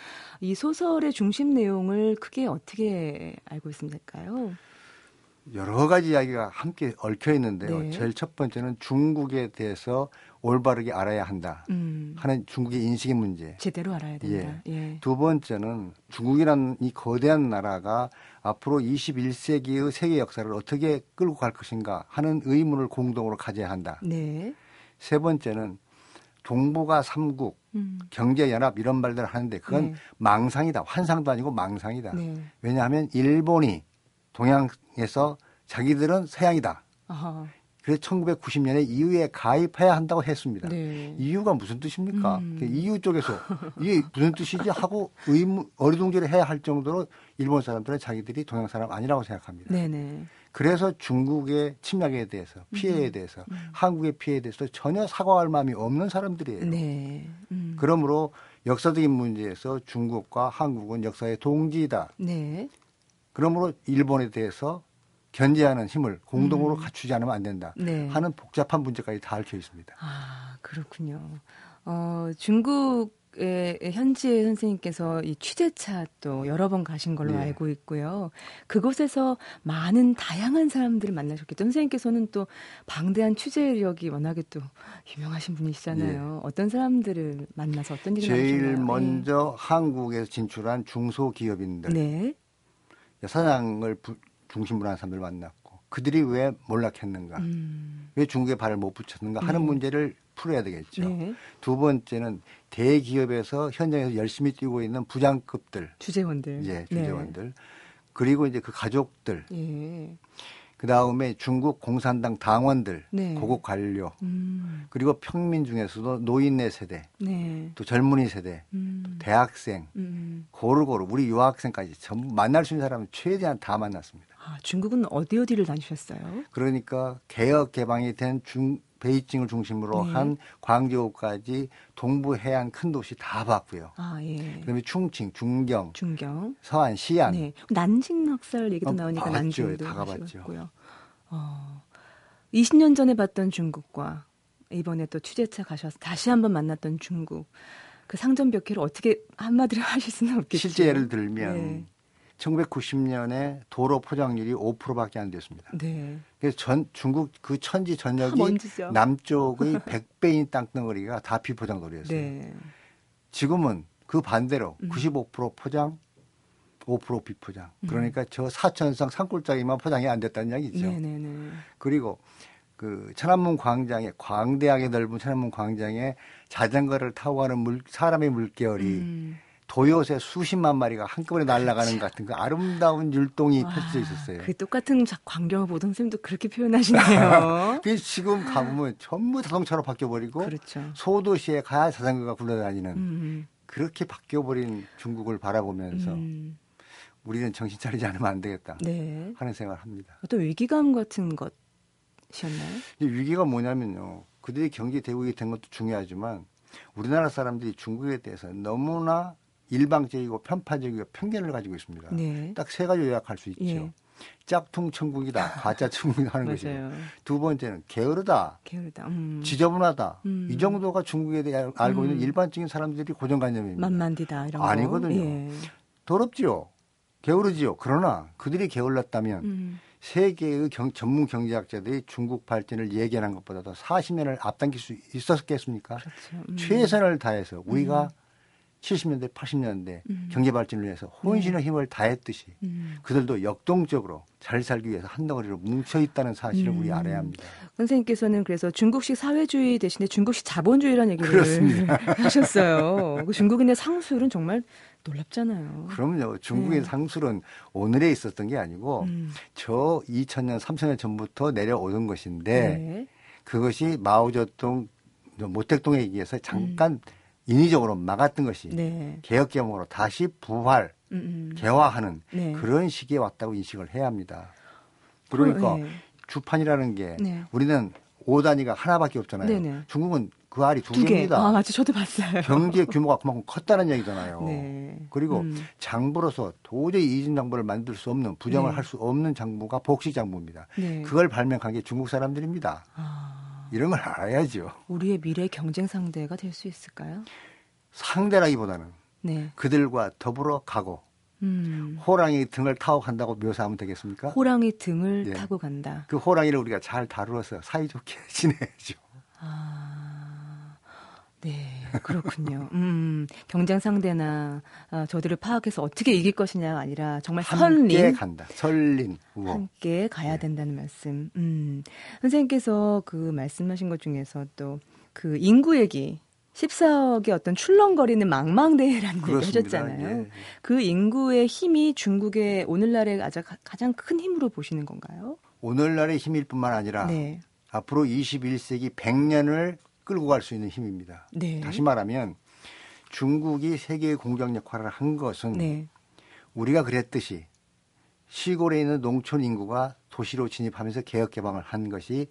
이 소설의 중심 내용을 크게 어떻게 알고 있으면 될까요? 여러 가지 이야기가 함께 얽혀 있는데요. 네. 제일 첫 번째는 중국에 대해서 올바르게 알아야 한다 음. 하는 중국의 인식의 문제. 제대로 알아야 된다. 예. 예. 두 번째는 중국이라는 이 거대한 나라가 앞으로 21세기의 세계 역사를 어떻게 끌고 갈 것인가 하는 의문을 공동으로 가져야 한다. 네. 세 번째는 동북아 삼국 음. 경제연합 이런 말들을 하는데 그건 네. 망상이다. 환상도 아니고 망상이다. 네. 왜냐하면 일본이 동양에서 자기들은 서양이다. 아하. 그래서 1990년에 이유에 가입해야 한다고 했습니다. 네. 이유가 무슨 뜻입니까? 음. 그 이유 쪽에서 이게 무슨 뜻이지 하고 의무 어리둥절을 해야 할 정도로 일본 사람들은 자기들이 동양 사람 아니라고 생각합니다. 네네. 그래서 중국의 침략에 대해서 피해에 음. 대해서 음. 한국의 피해에 대해서 전혀 사과할 마음이 없는 사람들이에요. 네. 음. 그러므로 역사적인 문제에서 중국과 한국은 역사의 동지이다. 네. 그러므로 일본에 대해서 견제하는 힘을 공동으로 음. 갖추지 않으면 안 된다 네. 하는 복잡한 문제까지 다 얽혀 있습니다. 아 그렇군요. 어, 중국의 현지의 선생님께서 이 취재차 또 여러 번 가신 걸로 네. 알고 있고요. 그곳에서 많은 다양한 사람들을 만나셨겠죠. 선생님께서는 또 방대한 취재 이력이 워낙에 또 유명하신 분이시잖아요. 네. 어떤 사람들을 만나서 어떤 일을 제일 나누셨나요? 먼저 네. 한국에서 진출한 중소기업인들. 네. 사장을 중심으로 하는 사람들 만났고 그들이 왜 몰락했는가, 음. 왜 중국에 발을 못 붙였는가 하는 네. 문제를 풀어야 되겠죠. 네. 두 번째는 대기업에서 현장에서 열심히 뛰고 있는 부장급들, 주재원들, 예, 주재원들, 네. 그리고 이제 그 가족들. 예. 그 다음에 중국 공산당 당원들, 네. 고급 관료, 음. 그리고 평민 중에서도 노인네 세대, 네. 또 젊은이 세대, 음. 대학생, 음. 고루고루 우리 유학생까지 전부 만날 수 있는 사람은 최대한 다 만났습니다. 아, 중국은 어디 어디를 다니셨어요? 그러니까 개혁 개방이 된 중, 베이징을 중심으로 네. 한 광저우까지 동부 해안 큰 도시 다 봤고요. 아, 예. 그다음에 충칭, 중경, 중경, 서안, 시안. 네. 난징 학살 얘기도 어, 나오니까 난징도 다 가봤죠. 어, 20년 전에 봤던 중국과 이번에 또 취재차 가셔서 다시 한번 만났던 중국. 그 상점 벽해를 어떻게 한마디로 하실 수는 없겠죠. 실제 예를 들면 네. 1990년에 도로 포장률이 5%밖에 안 됐습니다. 네. 그래서 전 중국 그 천지 전역이 아, 남쪽의 100배인 땅덩어리가 다 비포장도로였어요. 네. 지금은 그 반대로 음. 95% 포장, 5% 비포장. 음. 그러니까 저 사천성 산골짜기만 포장이 안 됐다는 이야기죠. 네네네. 네, 네. 그리고 그 천안문 광장에 광대하게 넓은 천안문 광장에 자전거를 타고 가는 물, 사람의 물결이 음. 도요새 수십만 마리가 한꺼번에 날아가는 같은 그 아름다운 율동이 펼쳐져 있었어요. 그 똑같은 광경을 보던 선생님도 그렇게 표현하시네요. 그 지금 가보면 전부 자동차로 바뀌어버리고 그렇죠. 소도시에 가야 자전거가 굴러다니는 음. 그렇게 바뀌어버린 중국을 바라보면서 음. 우리는 정신 차리지 않으면 안 되겠다 네. 하는 생각을 합니다. 어떤 위기감 같은 것이었나요? 위기가 뭐냐면요. 그들이 경제 대국이 된 것도 중요하지만 우리나라 사람들이 중국에 대해서 너무나 일방적이고 편파적이고 편견을 가지고 있습니다. 네. 딱세 가지 요약할 수 있죠. 예. 짝퉁 천국이다, 가짜 천국이다 하는 것이고 두 번째는 게으르다, 게으르다. 음. 지저분하다. 음. 이 정도가 중국에 대해 알고 있는 음. 일반적인 사람들이 고정관념입니다. 만만디다 이런 아니거든요. 예. 더럽지요. 게으르지요. 그러나 그들이 게을렀다면 음. 세계의 경, 전문 경제학자들이 중국 발전을 예견한 것보다도 40년을 앞당길 수 있었겠습니까? 그렇죠. 음. 최선을 다해서 우리가 음. 70년대, 80년대 음. 경제 발전을 위해서 혼신의 네. 힘을 다했듯이 음. 그들도 역동적으로 잘 살기 위해서 한 덩어리로 뭉쳐 있다는 사실을 음. 우리 알아야 합니다. 선생님께서는 그래서 중국식 사회주의 대신에 중국식 자본주의라는 얘기를 그렇습니다. 하셨어요. 그 중국인의 상술은 정말 놀랍잖아요. 그럼요. 중국의 네. 상술은 오늘에 있었던 게 아니고 음. 저 2000년, 3000년 전부터 내려오던 것인데 네. 그것이 마오쩌둥 모택동에 의해서 잠깐 음. 인위적으로 막았던 것이 네. 개혁 개혁으로 다시 부활, 음음. 음. 개화하는 네. 그런 시기에 왔다고 인식을 해야 합니다. 그러니까 어, 네. 주판이라는 게 네. 우리는 5단위가 하나밖에 없잖아요. 네네. 중국은 그 알이 두, 두 개입니다. 아, 맞죠. 저도 봤어요. 경제 규모가 그만큼 컸다는 얘기잖아요. 네. 그리고 음. 장부로서 도저히 이진 장부를 만들 수 없는 부정을 네. 할수 없는 장부가 복시 장부입니다. 네. 그걸 발명한 게 중국 사람들입니다. 아. 이런 걸 알아야죠. 우리의 미래 경쟁 상대가 될 수 있을까요? 상대라기보다는 네. 그들과 더불어 가고 음. 호랑이 등을 타고 간다고 묘사하면 되겠습니까? 호랑이 등을 네. 타고 간다. 그 호랑이를 우리가 잘 다루어서 사이좋게 지내야죠. 아, 네, 그렇군요. 음, 경쟁 상대나 어, 저들을 파악해서 어떻게 이길 것이냐가 아니라 정말 함께 선린 간다. 설린 우호. 함께 가야 네. 된다는 말씀. 음, 선생님께서 그 말씀하신 것 중에서 또 그 인구 얘기 14억의 어떤 출렁거리는 망망대해라는 얘기 하셨잖아요. 예. 그 인구의 힘이 중국의 오늘날의 가장 큰 힘으로 보시는 건가요? 오늘날의 힘일 뿐만 아니라 네. 앞으로 21세기 100년을 끌고 갈 수 있는 힘입니다. 네. 다시 말하면 중국이 세계의 공격 역할을 한 것은 네. 우리가 그랬듯이 시골에 있는 농촌 인구가 도시로 진입하면서 개혁 개방을 한 것이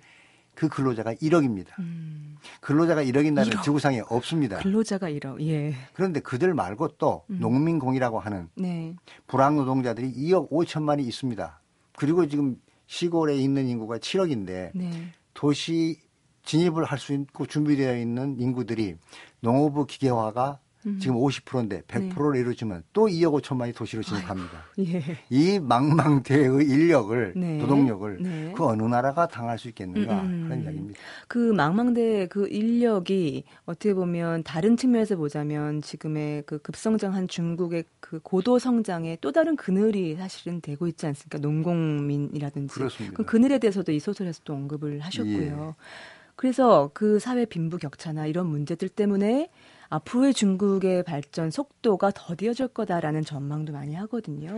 그 근로자가 1억입니다. 음. 근로자가 1억인 나라는 1억. 지구상에 없습니다. 근로자가 1억. 예. 그런데 그들 말고 또 음. 농민공이라고 하는 네. 불황 노동자들이 2억 5천만이 있습니다. 그리고 지금 시골에 있는 인구가 7억인데 네. 도시 진입을 할 수 있고 준비되어 있는 인구들이 농업부 기계화가 음. 지금 50%인데 100%를 네. 이루어지면 또 2억 5천만이 도시로 진입합니다. 아이고, 예. 이 망망대의 인력을 네. 노동력을 네. 그 어느 나라가 당할 수 있겠는가 음, 음. 그런 이야기입니다. 그 망망대 그 인력이 어떻게 보면 다른 측면에서 보자면 지금의 그 급성장한 중국의 그 고도 성장의 또 다른 그늘이 사실은 되고 있지 않습니까? 농공민이라든지. 그렇습니다. 그 그늘에 대해서도 이 소설에서 또 언급을 하셨고요. 예. 그래서 그 사회 빈부 격차나 이런 문제들 때문에 앞으로의 중국의 발전 속도가 더디어질 거다라는 전망도 많이 하거든요.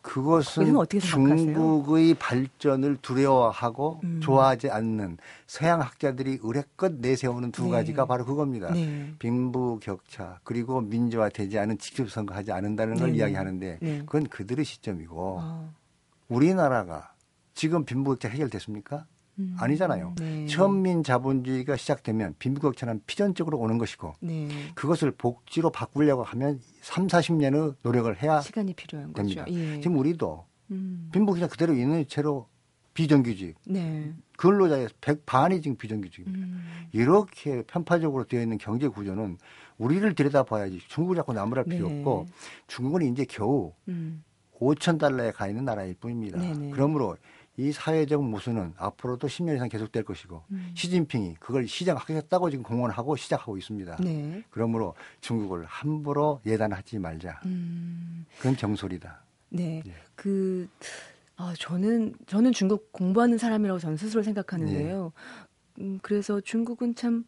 그것은 중국의 발전을 두려워하고 음. 좋아하지 않는 서양 학자들이 의뢰껏 내세우는 두 네. 가지가 바로 그겁니다. 네. 빈부 격차 그리고 민주화되지 않은 직접 선거하지 않는다는 걸 네. 이야기하는데 네. 그건 그들의 시점이고 어. 우리나라가 지금 빈부 격차 해결됐습니까? 음. 아니잖아요. 네. 천민 자본주의가 시작되면 빈부격차는 필연적으로 오는 것이고 네. 그것을 복지로 바꾸려고 하면 3, 40년의 노력을 해야 시간이 필요한 됩니다. 거죠. 예. 지금 우리도 음. 빈부격차 그대로 있는 채로 비정규직, 네. 근로자의 백 반이 지금 비정규직입니다. 음. 이렇게 편파적으로 되어 있는 경제 구조는 우리를 들여다봐야지 중국을 자꾸 나무랄 필요 네. 없고 중국은 이제 겨우 음. 5천 달러에 가 있는 나라일 뿐입니다. 네네. 네. 그러므로 이 사회적 모순은 앞으로도 10년 이상 계속될 것이고 음. 시진핑이 그걸 시작하겠다고 지금 공언하고 시작하고 있습니다. 네. 그러므로 중국을 함부로 예단하지 말자. 음. 그건 정설이다. 네. 예. 그 아, 저는 저는 중국 공부하는 사람이라고 저는 스스로 생각하는데요. 네. 음, 그래서 중국은 참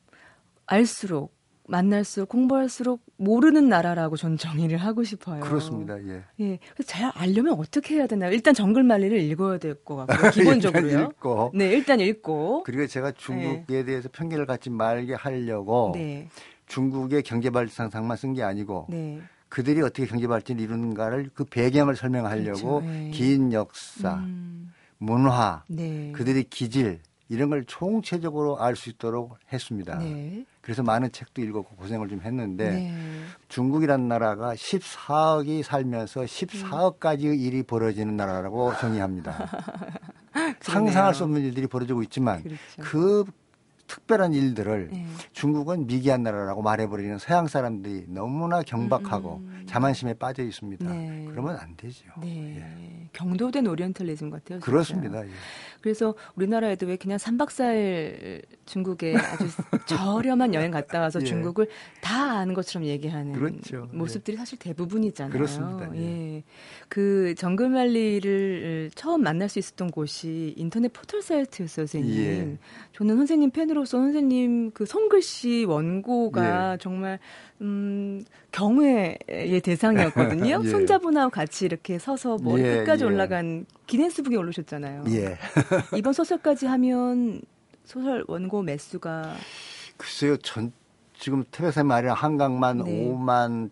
알수록 만날수록 공부할수록 모르는 나라라고 전 정의를 하고 싶어요. 그렇습니다. 예. 예. 그래서 잘 알려면 어떻게 해야 되나요? 일단 정글말리를 읽어야 될 것 같고 기본적으로요. 일단 읽고. 네, 일단 읽고. 그리고 제가 중국에 네. 대해서 편견을 갖지 말게 하려고 네. 중국의 경제 발전상상만 쓴 게 아니고 네. 그들이 어떻게 경제 발전을 이루는가를 그 배경을 설명하려고 그렇죠. 네. 긴 역사, 음. 문화, 네. 그들의 기질 이런 걸 총체적으로 알 수 있도록 했습니다. 네. 그래서 많은 책도 읽었고 고생을 좀 했는데 네. 중국이라는 나라가 14억이 살면서 14억 가지의 일이 벌어지는 나라라고 정의합니다. 상상할 수 없는 일들이 벌어지고 있지만 그렇죠. 그 특별한 일들을 네. 중국은 미개한 나라라고 말해버리는 서양 사람들이 너무나 경박하고 음, 음. 자만심에 빠져 있습니다. 네. 그러면 안 되죠. 네. 예. 경도된 오리엔탈리즘 같아요. 진짜. 그렇습니다. 예. 그래서 우리나라에도 왜 그냥 3박 4일 중국에 아주 저렴한 여행 갔다 와서 예. 중국을 다 아는 것처럼 얘기하는 그렇죠. 모습들이 예. 사실 대부분이잖아요. 그렇습니다. 예. 그 정글말리를 처음 만날 수 있었던 곳이 인터넷 포털 사이트였어요, 선생님. 예. 저는 선생님 팬으로서 선생님 그 손글씨 원고가 예. 정말 음, 경외의 대상이었거든요. 예. 손자분하고 같이 이렇게 서서 뭐 예, 끝까지 예. 올라간 기네스북에 올르셨잖아요. 예. 이번 소설까지 하면 소설 원고 매수가 글쎄요, 전 지금 태백산 말이랑 한강만 네. 5만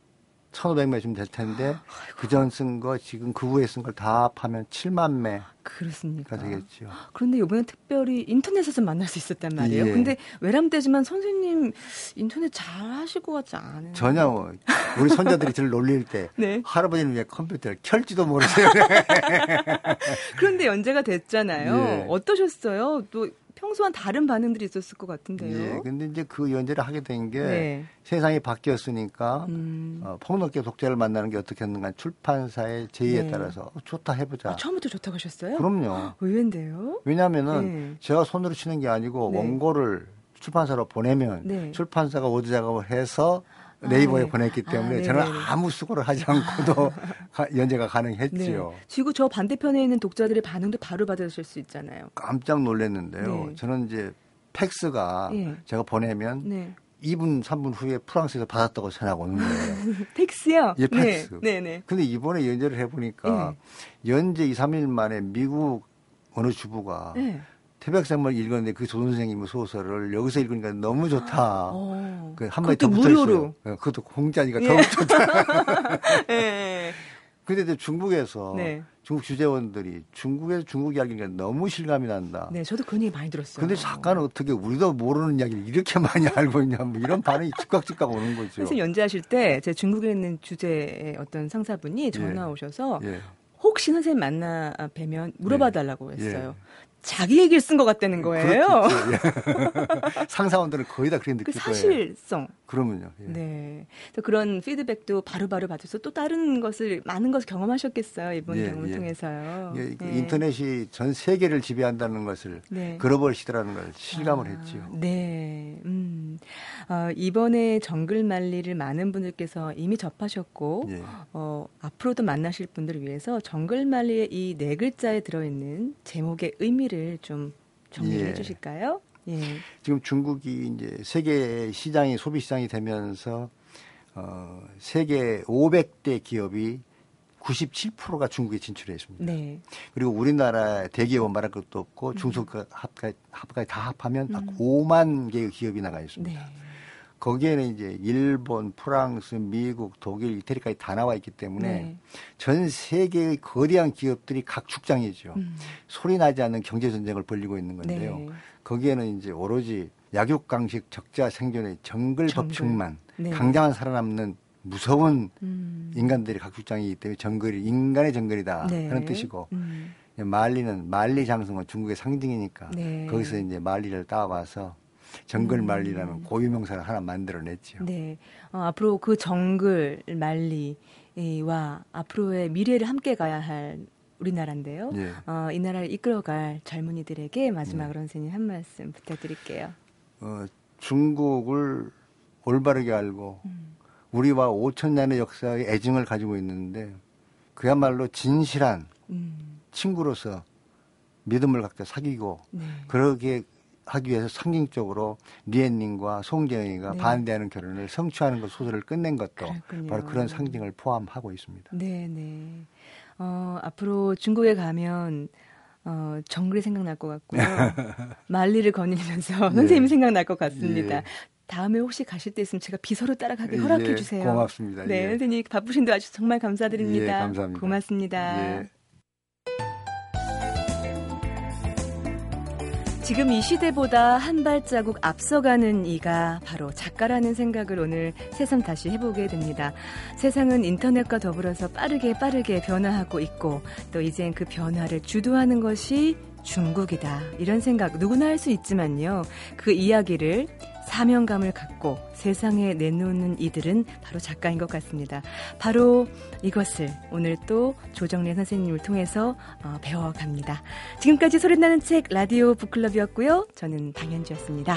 1,500매쯤 될 텐데 그 전 쓴 거 지금 그 후에 쓴 걸 다 합하면 7만 매. 그렇습니까? 되겠죠. 그런데 이번에 특별히 인터넷에서 만날 수 있었단 말이에요. 예. 근데 외람되지만 선생님 인터넷 잘 하실 것 같지 않아요? 전혀 뭐 우리 손자들이 저를 놀릴 때 네. 할아버지는 왜 컴퓨터를 켤지도 모르세요. 그런데 연재가 됐잖아요. 예. 어떠셨어요? 또 평소와는 다른 반응들이 있었을 것 같은데요. 예, 근데 이제 그 연재를 하게 된게 네. 세상이 바뀌었으니까 음. 어, 폭넓게 독자를 만나는 게 어떻겠는가 출판사의 제의에 네. 따라서 어, 좋다 해보자. 아, 처음부터 좋다고 하셨어요? 그럼요. 의외인데요. 왜냐하면은 네. 제가 손으로 치는 게 아니고 네. 원고를 출판사로 보내면 네. 출판사가 워드 작업을 해서 네이버에 아, 네. 보냈기 때문에 아, 저는 아무 수고를 하지 않고도 연재가 가능했지요. 네. 지금 저 반대편에 있는 독자들의 반응도 바로 받으실 수 있잖아요. 깜짝 놀랐는데요. 네. 저는 이제 팩스가 네. 제가 보내면 네. 2분, 3분 후에 프랑스에서 받았다고 전화가 오는 거예요. 팩스요? 예, 팩스. 네, 네, 네. 근데 이번에 연재를 해보니까 연재 2, 3일 만에 미국 어느 주부가 태백산물 읽었는데 그 조선 생님 소설을 여기서 읽으니까 너무 좋다. 어. 그 한마디 더 있어요. 네, 그것도 공짜니까 예. 더욱 좋다. 예. 근데 중국에서 네. 중국 주재원들이 중국에서 중국 이야기가 너무 실감이 난다. 네, 저도 그런 얘기 많이 들었어요. 근데 작가는 어떻게 우리도 모르는 이야기를 이렇게 많이 알고 있냐, 뭐 이런 반응이 즉각즉각 오는 거죠. 그래서 연재하실 때 제 중국에 있는 주제의 어떤 상사분이 전화 예. 오셔서 예. 혹시 선생님 만나 뵈면 물어봐 달라고 예. 했어요. 예. 자기 얘기를 쓴 것 같다는 거예요. 예. 상사원들은 거의 다 그런 느낄 그 사실성. 그러면요. 예. 네. 그런 피드백도 바로바로 받아서 또 다른 것을 많은 것을 경험하셨겠어요. 이번 예, 경험을 예. 통해서요. 예, 그 인터넷이 전 세계를 지배한다는 것을 네. 글로벌 시대라는 걸 실감을 아, 했지요. 네. 음. 어, 이번에 정글 말리를 많은 분들께서 이미 접하셨고 예. 어, 앞으로도 만나실 분들을 위해서 정글 말리의 이 네 글자에 들어있는 제목의 의미를 얘기를 좀 정리해 예. 주실까요? 예. 지금 중국이 이제 세계 시장이 소비 시장이 되면서 어, 세계 500대 기업이 97%가 중국에 진출해 있습니다. 네. 그리고 우리나라 대기업 말할 것도 없고 음. 중소기업 합까지, 합까지 다 합하면 음. 5만 개의 기업이 나가 있습니다. 네. 거기에는 이제 일본, 프랑스, 미국, 독일, 이태리까지 다 나와 있기 때문에 네. 전 세계의 거대한 기업들이 각 축장이죠. 음. 소리 나지 않는 경제 전쟁을 벌리고 있는 건데요. 네. 거기에는 이제 오로지 약육강식 적자 생존의 정글, 정글. 법칙만 네. 강자만 살아남는 무서운 음. 인간들이 각 축장이기 때문에 정글이 인간의 정글이다 네. 그런 뜻이고 음. 말리는 말리 장성은 중국의 상징이니까 네. 거기서 이제 말리를 따와서 정글 말리라는 음. 고유 명사를 하나 만들어냈죠. 네. 어, 앞으로 그 정글 말리와 앞으로의 미래를 함께 가야 할 우리나라인데요. 예. 어, 이 나라를 이끌어갈 젊은이들에게 마지막으로 예. 선생님 한 말씀 부탁드릴게요. 어, 중국을 올바르게 알고 음. 우리와 5천 년의 역사의 애증을 가지고 있는데 그야말로 진실한 음. 친구로서 믿음을 갖다 사귀고 네. 그러게 하기 위해서 상징적으로 리엔님과 송재영이가 네. 반대하는 결혼을 성취하는 것 소설을 끝낸 것도 그렇군요. 바로 그런 상징을 포함하고 있습니다. 네, 네. 어, 앞으로 중국에 가면 어, 정글이 생각날 것 같고요. 말리를 거닐면서 네. 선생님이 생각날 것 같습니다. 예. 다음에 혹시 가실 때 있으면 제가 비서로 따라가게 허락해 예, 주세요. 고맙습니다. 네, 예. 선생님 바쁘신데 아주 정말 감사드립니다. 예, 감사합니다. 고맙습니다. 지금 이 시대보다 한 발자국 앞서가는 이가 바로 작가라는 생각을 오늘 새삼 다시 해보게 됩니다. 세상은 인터넷과 더불어서 빠르게 빠르게 변화하고 있고 또 이젠 그 변화를 주도하는 것이 중국이다. 이런 생각 누구나 할 수 있지만요. 그 이야기를 사명감을 갖고 세상에 내놓는 이들은 바로 작가인 것 같습니다. 바로 이것을 오늘 또 조정래 선생님을 통해서 어, 배워갑니다. 지금까지 소리나는 책 라디오 북클럽이었고요. 저는 방현주였습니다.